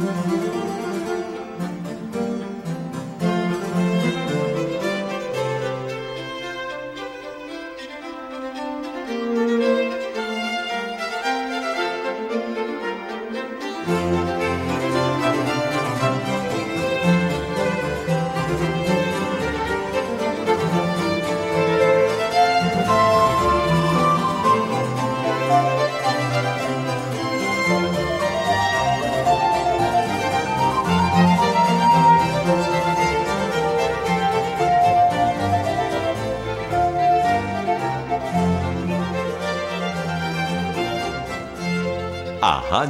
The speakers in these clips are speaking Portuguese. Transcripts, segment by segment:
Música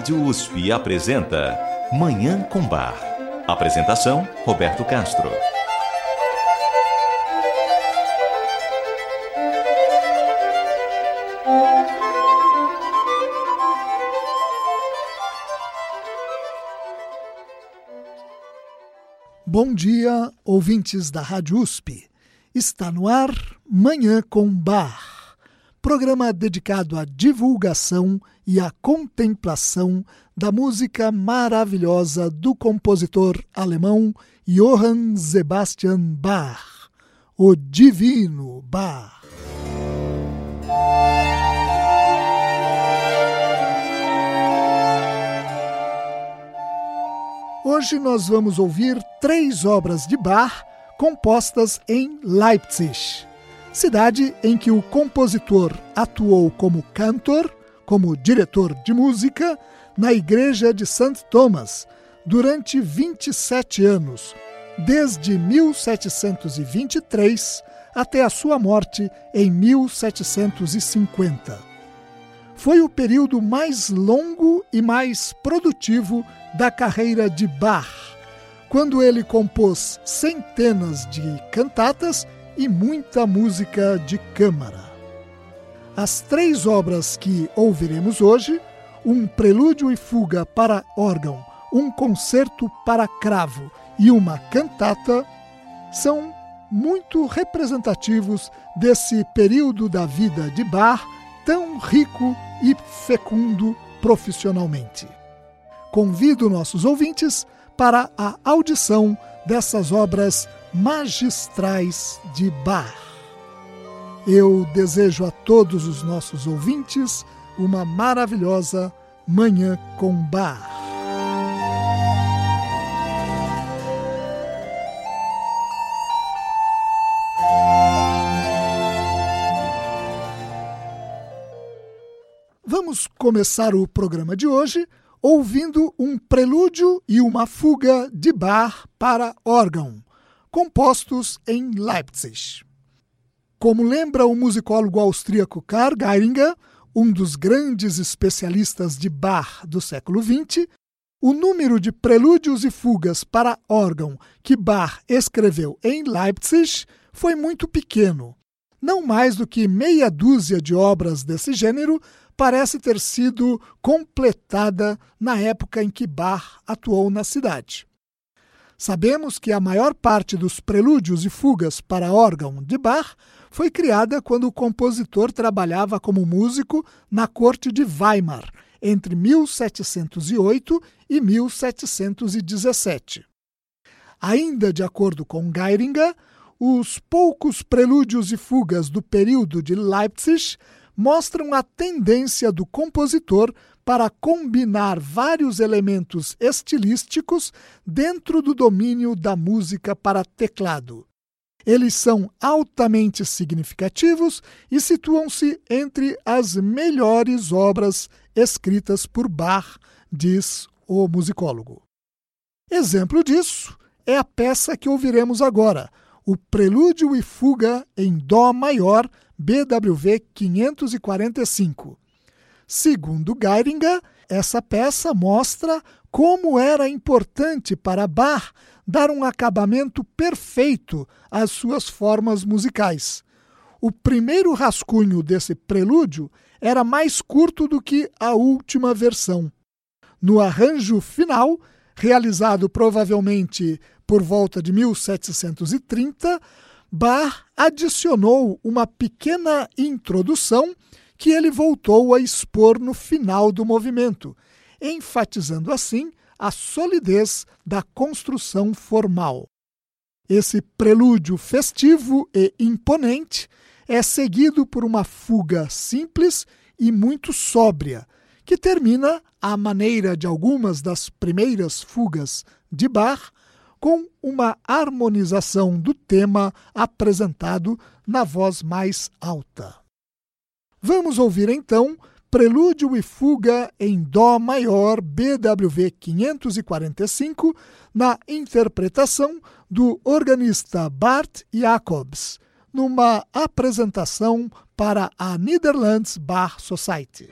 Rádio USP apresenta Manhã com Bar. Apresentação: Roberto Castro. Bom dia, ouvintes da Rádio USP. Está no ar Manhã com Bar programa dedicado à divulgação e à contemplação da música maravilhosa do compositor alemão Johann Sebastian Bach, o Divino Bach. Hoje nós vamos ouvir três obras de Bach compostas em Leipzig cidade em que o compositor atuou como cantor, como diretor de música, na igreja de St. Thomas durante 27 anos, desde 1723 até a sua morte em 1750. Foi o período mais longo e mais produtivo da carreira de Bach, quando ele compôs centenas de cantatas e muita música de câmara. As três obras que ouviremos hoje, um prelúdio e fuga para órgão, um concerto para cravo e uma cantata, são muito representativos desse período da vida de Bach tão rico e fecundo profissionalmente. Convido nossos ouvintes para a audição dessas obras magistrais de Bach. Eu desejo a todos os nossos ouvintes uma maravilhosa Manhã com Bach. Vamos começar o programa de hoje ouvindo um prelúdio e uma fuga de Bach para órgão compostos em Leipzig. Como lembra o musicólogo austríaco Karl Geiringer, um dos grandes especialistas de Bach do século XX, o número de prelúdios e fugas para órgão que Bach escreveu em Leipzig foi muito pequeno. Não mais do que meia dúzia de obras desse gênero parece ter sido completada na época em que Bach atuou na cidade. Sabemos que a maior parte dos prelúdios e fugas para órgão de Bach foi criada quando o compositor trabalhava como músico na corte de Weimar, entre 1708 e 1717. Ainda de acordo com Geiringer, os poucos prelúdios e fugas do período de Leipzig mostram a tendência do compositor para combinar vários elementos estilísticos dentro do domínio da música para teclado. Eles são altamente significativos e situam-se entre as melhores obras escritas por Bach, diz o musicólogo. Exemplo disso é a peça que ouviremos agora, o Prelúdio e Fuga em Dó maior, BWV 545. Segundo Geiringer, essa peça mostra como era importante para Bach dar um acabamento perfeito às suas formas musicais. O primeiro rascunho desse prelúdio era mais curto do que a última versão. No arranjo final, realizado provavelmente por volta de 1730, Bach adicionou uma pequena introdução que ele voltou a expor no final do movimento, enfatizando assim a solidez da construção formal. Esse prelúdio festivo e imponente é seguido por uma fuga simples e muito sóbria, que termina à maneira de algumas das primeiras fugas de Bach, com uma harmonização do tema apresentado na voz mais alta. Vamos ouvir então Prelúdio e Fuga em Dó maior BWV 545 na interpretação do organista Bart Jacobs, numa apresentação para a Netherlands Bar Society.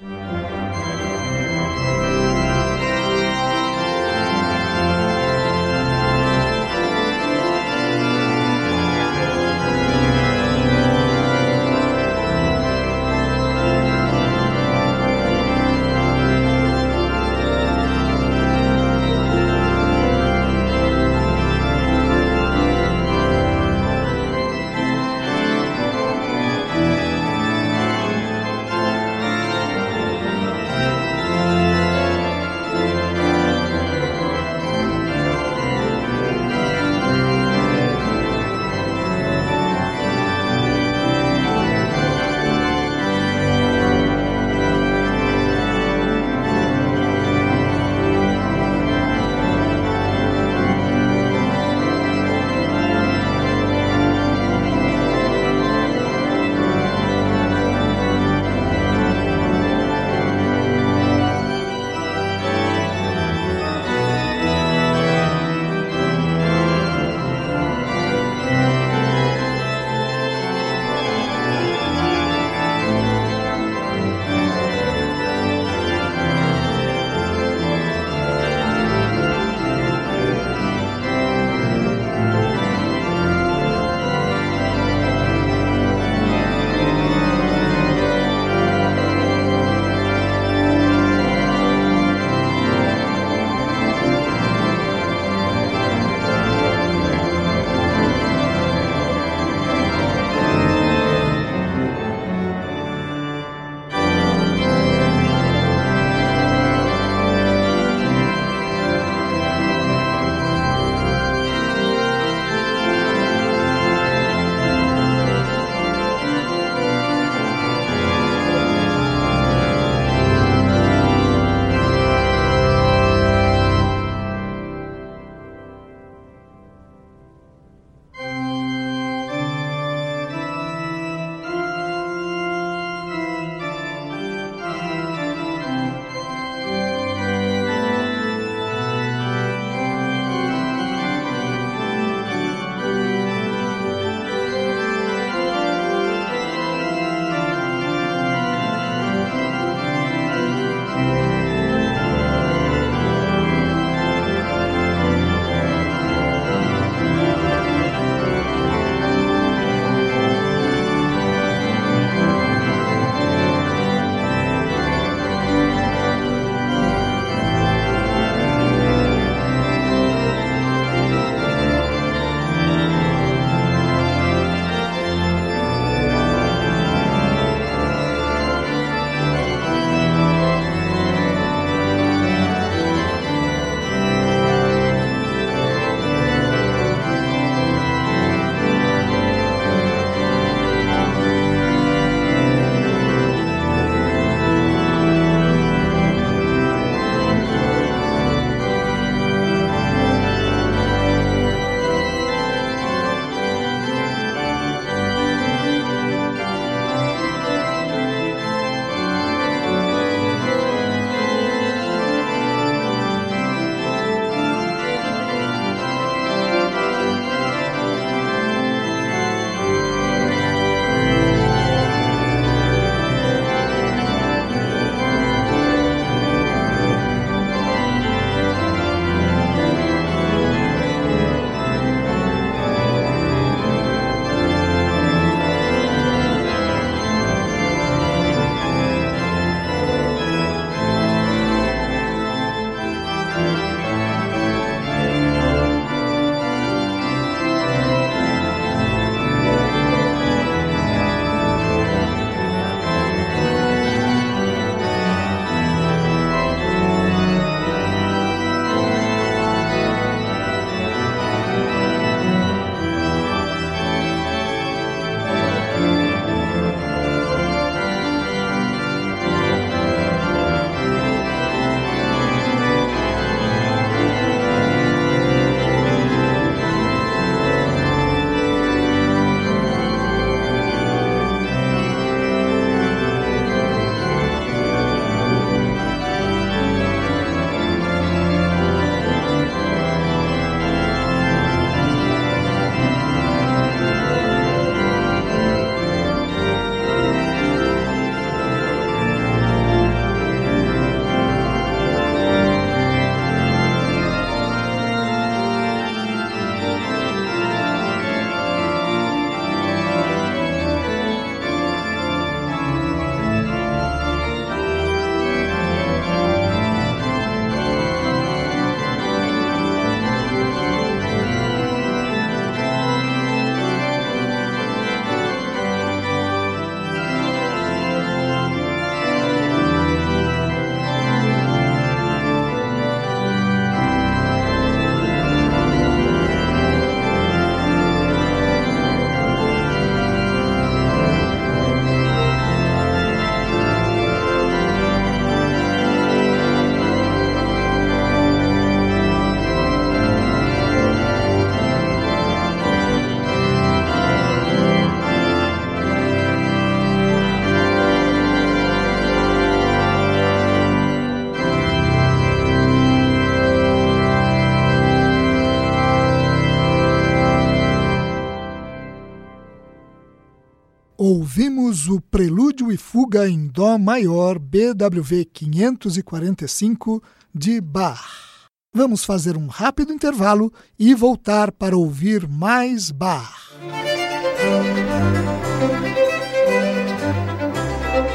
O Prelúdio e Fuga em Dó maior BWV 545 de Bach. Vamos fazer um rápido intervalo e voltar para ouvir mais Bach.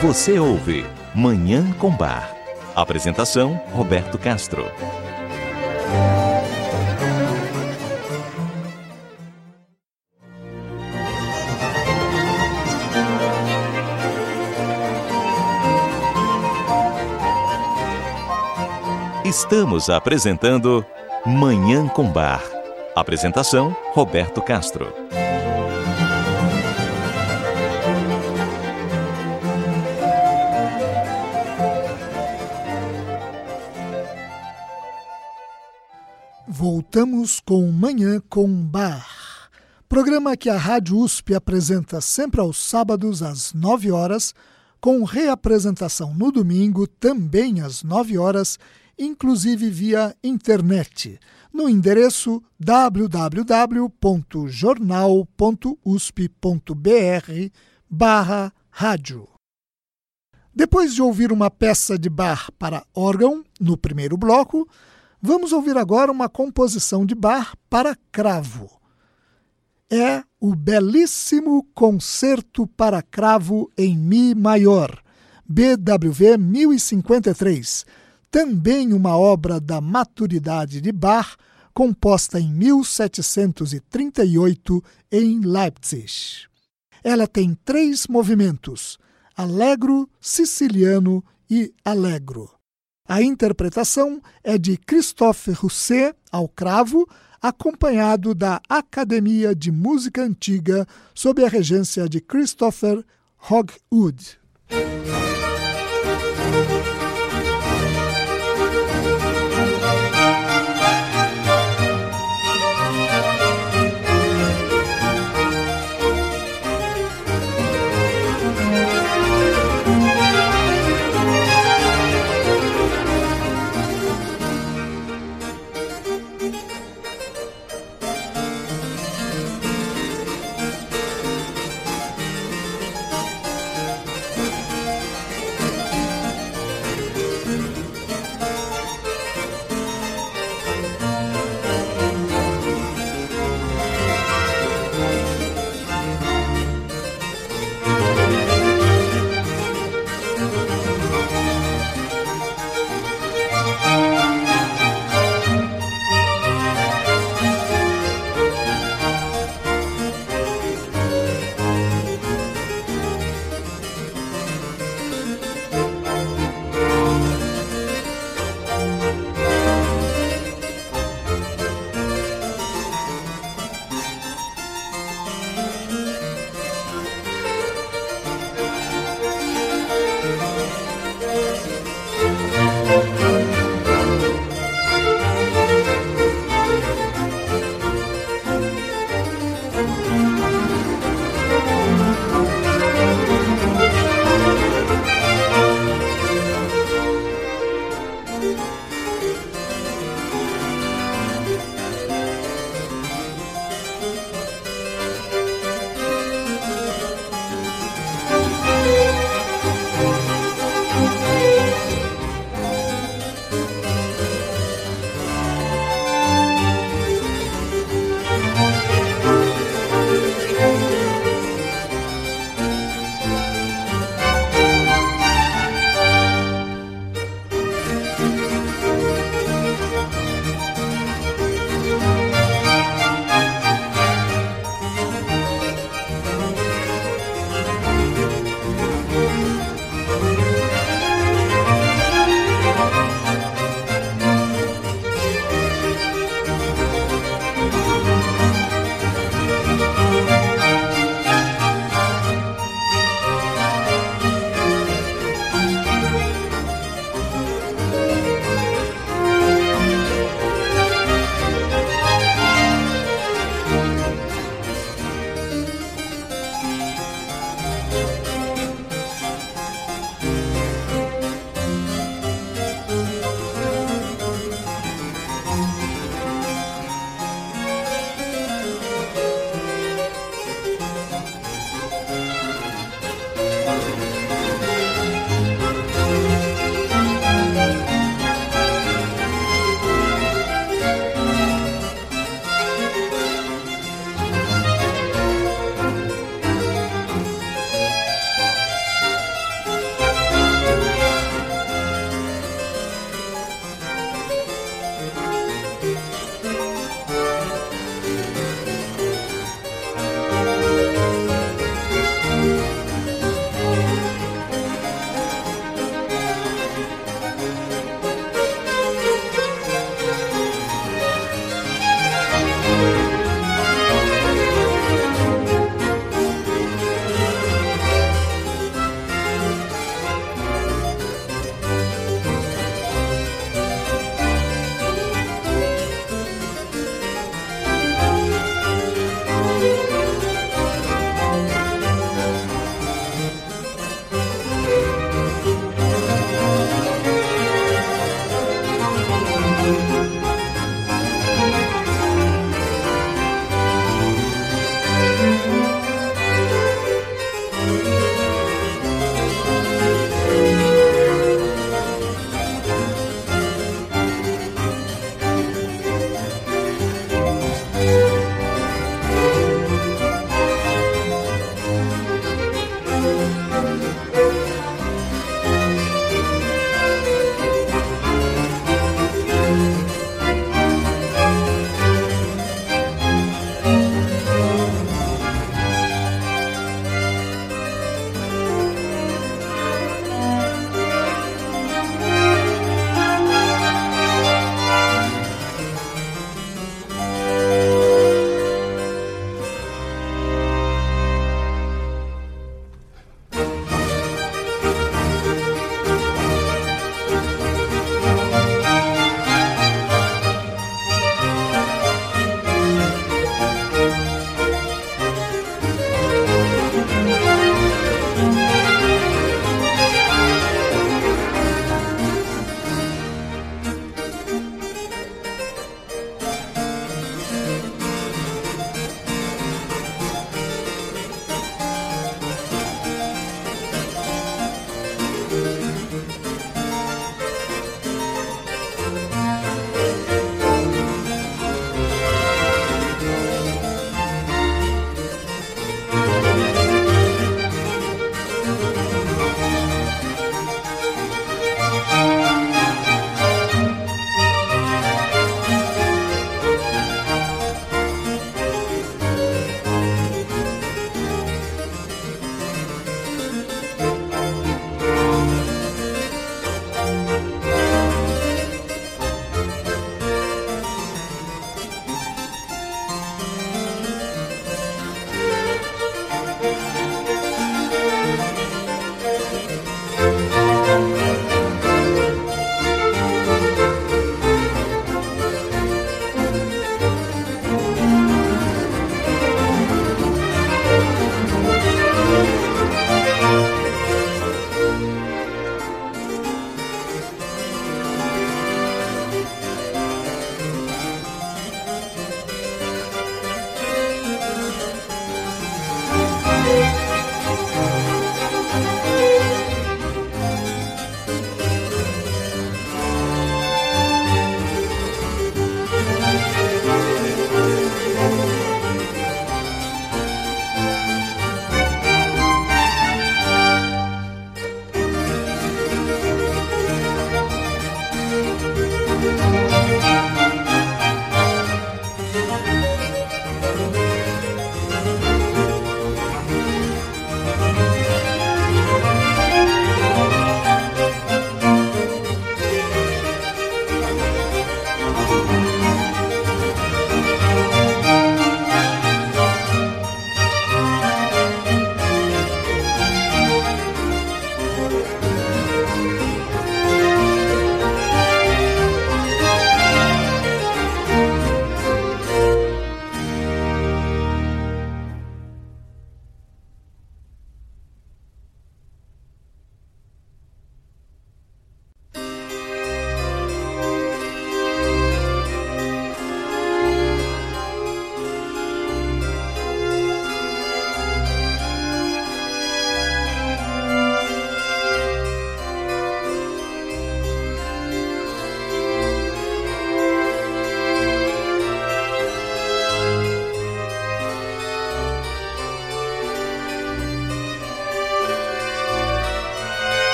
Você ouve Manhã com Bar. Apresentação: Roberto Castro. Estamos apresentando Manhã com Bar. Apresentação: Roberto Castro. Voltamos com Manhã com Bar. Programa que a Rádio USP apresenta sempre aos sábados às 9 horas, com reapresentação no domingo também às 9 horas inclusive via internet, no endereço www.jornal.usp.br barra rádio. Depois de ouvir uma peça de bar para órgão, no primeiro bloco, vamos ouvir agora uma composição de bar para cravo. É o belíssimo Concerto para Cravo em Mi Maior, BWV 1053, também uma obra da maturidade de Bach, composta em 1738 em Leipzig. Ela tem três movimentos: allegro, siciliano e allegro. A interpretação é de Christophe Rousset ao cravo, acompanhado da Academia de Música Antiga sob a regência de Christopher Hogwood.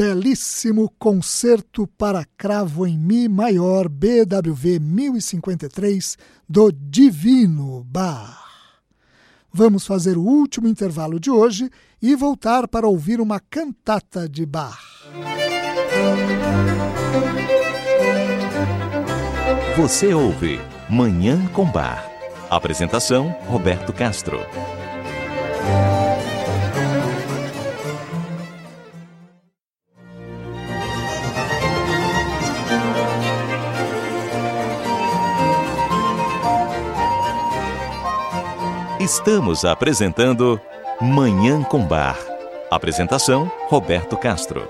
Belíssimo concerto para cravo em Mi maior BWV 1053 do Divino Bar. Vamos fazer o último intervalo de hoje e voltar para ouvir uma cantata de Bach. Você ouve Manhã com Bar. Apresentação Roberto Castro. Estamos apresentando Manhã com Bar. Apresentação Roberto Castro.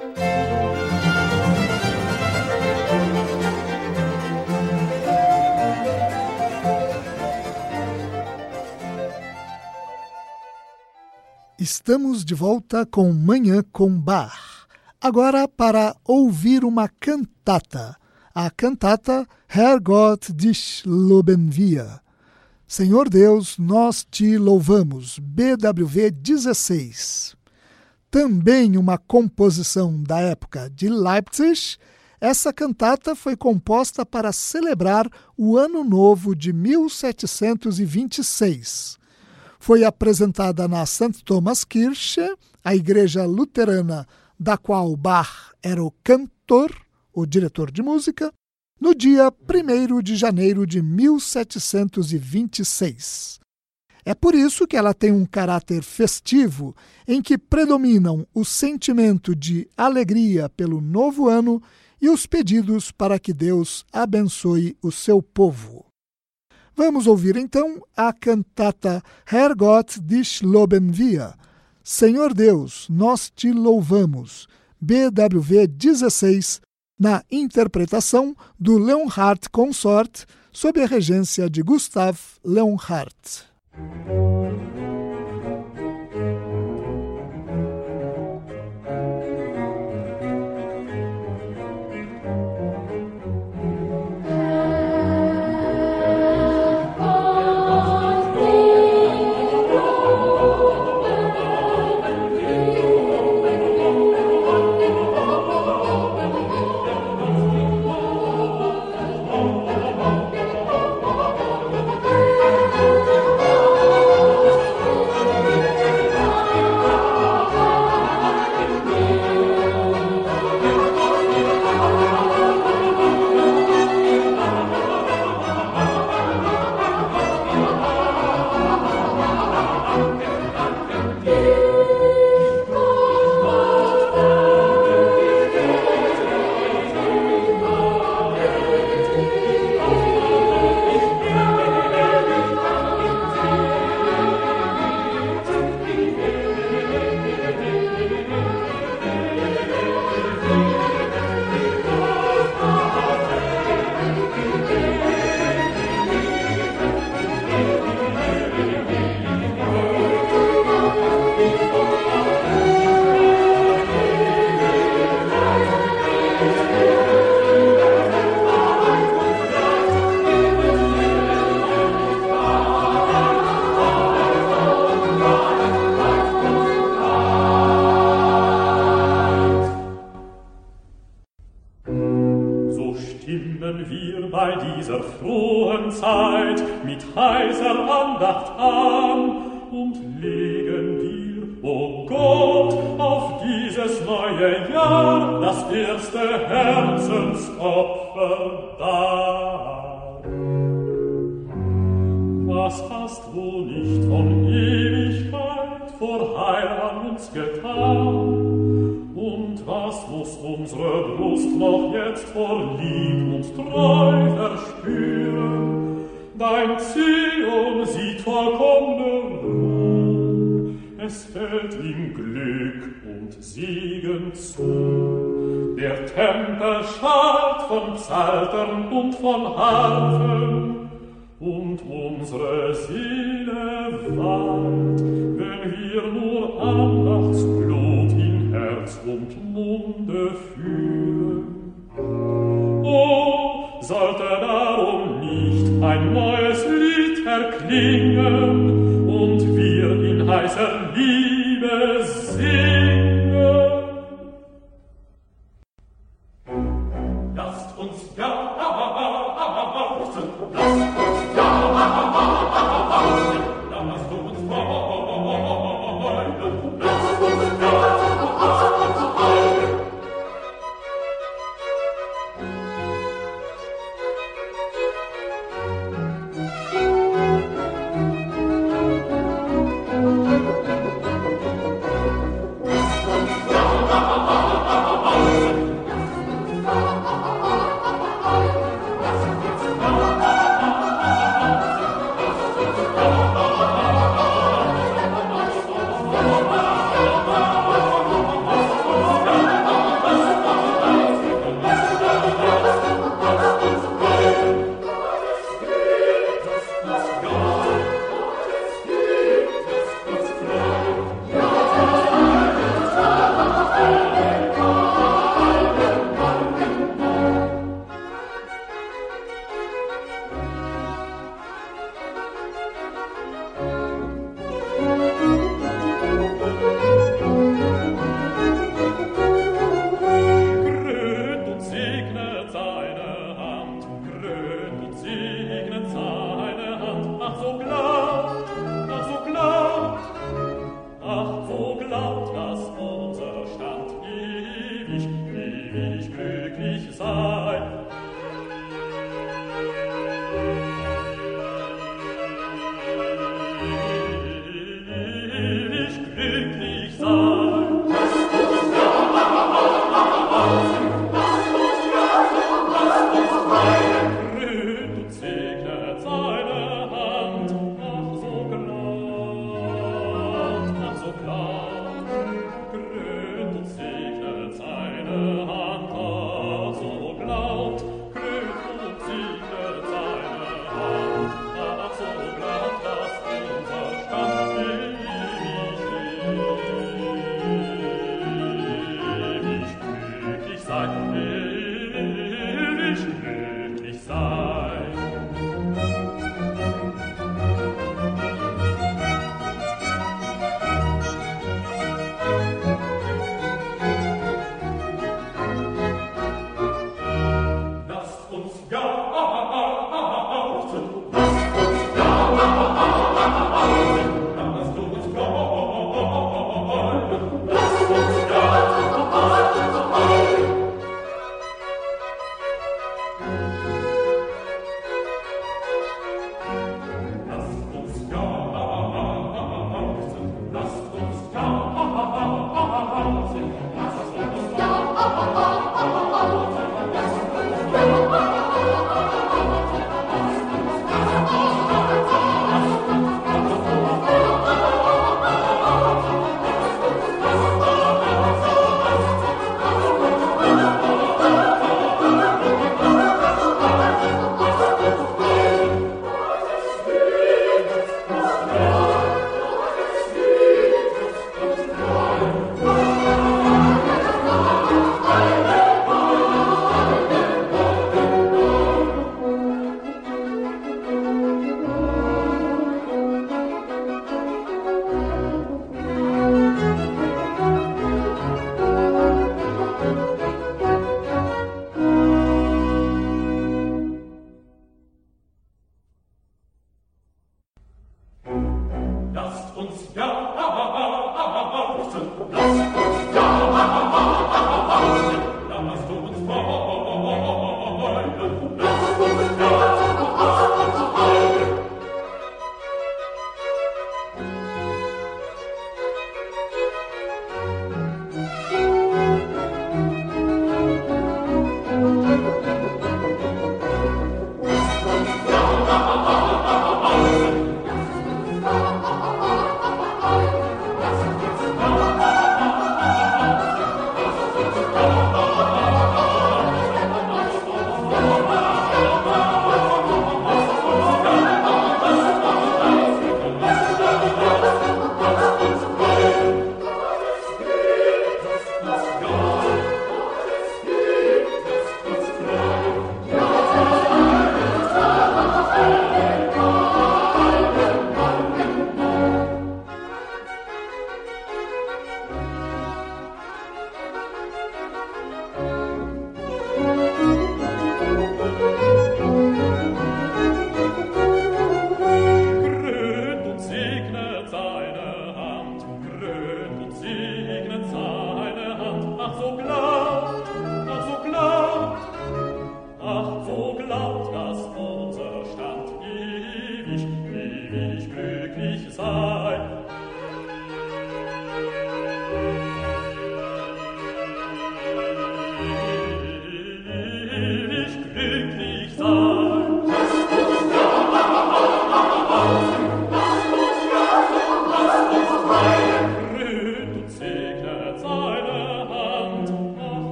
Estamos de volta com Manhã com Bar. Agora para ouvir uma cantata. A cantata Herrgott dich loben wir Senhor Deus, nós te louvamos. BWV 16. Também uma composição da época de Leipzig, essa cantata foi composta para celebrar o Ano Novo de 1726. Foi apresentada na St. Thomas Kirche, a igreja luterana da qual Bach era o cantor, o diretor de música, no dia 1 de janeiro de 1726. É por isso que ela tem um caráter festivo, em que predominam o sentimento de alegria pelo novo ano e os pedidos para que Deus abençoe o seu povo. Vamos ouvir então a cantata Herrgott dich loben wir. Senhor Deus, nós te louvamos. BWV 16, na interpretação do Leonhardt Consort, sob a regência de Gustav Leonhardt. Andacht an und legen dir, o oh Gott, auf dieses neue Jahr das erste Herzensopfer dar. Was hast du nicht von Ewigkeit vor Heirat uns getan? Und was muss unsere Brust noch jetzt vor Lieb und Treu verspüren? Dein Ziel Harfen und unsere Seele weilt, wenn wir nur Andachtsblut in Herz und Munde fühlen. Oh, sollte darum nicht ein neues Lied erklingen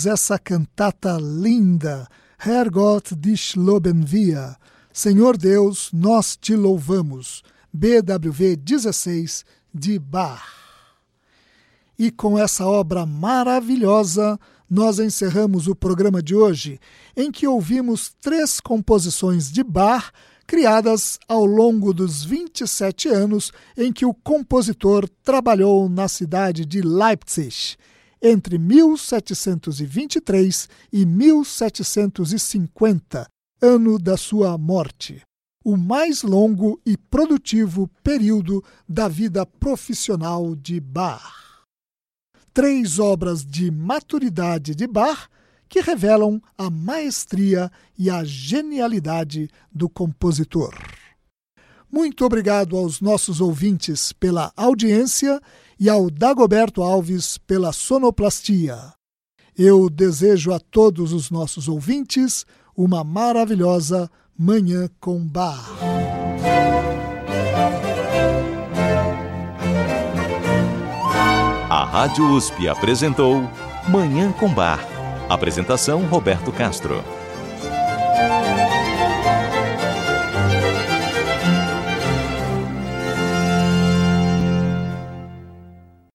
ouvimos essa cantata linda, Herrgott dich loben wir, Senhor Deus, nós te louvamos, BWV 16 de Bach. E com essa obra maravilhosa, nós encerramos o programa de hoje, em que ouvimos três composições de Bach criadas ao longo dos 27 anos em que o compositor trabalhou na cidade de Leipzig entre 1723 e 1750, ano da sua morte, o mais longo e produtivo período da vida profissional de Bach. Três obras de maturidade de Bach que revelam a maestria e a genialidade do compositor. Muito obrigado aos nossos ouvintes pela audiência e ao Dagoberto Alves pela sonoplastia. Eu desejo a todos os nossos ouvintes uma maravilhosa Manhã com Bar. A Rádio USP apresentou Manhã com Bar. Apresentação Roberto Castro.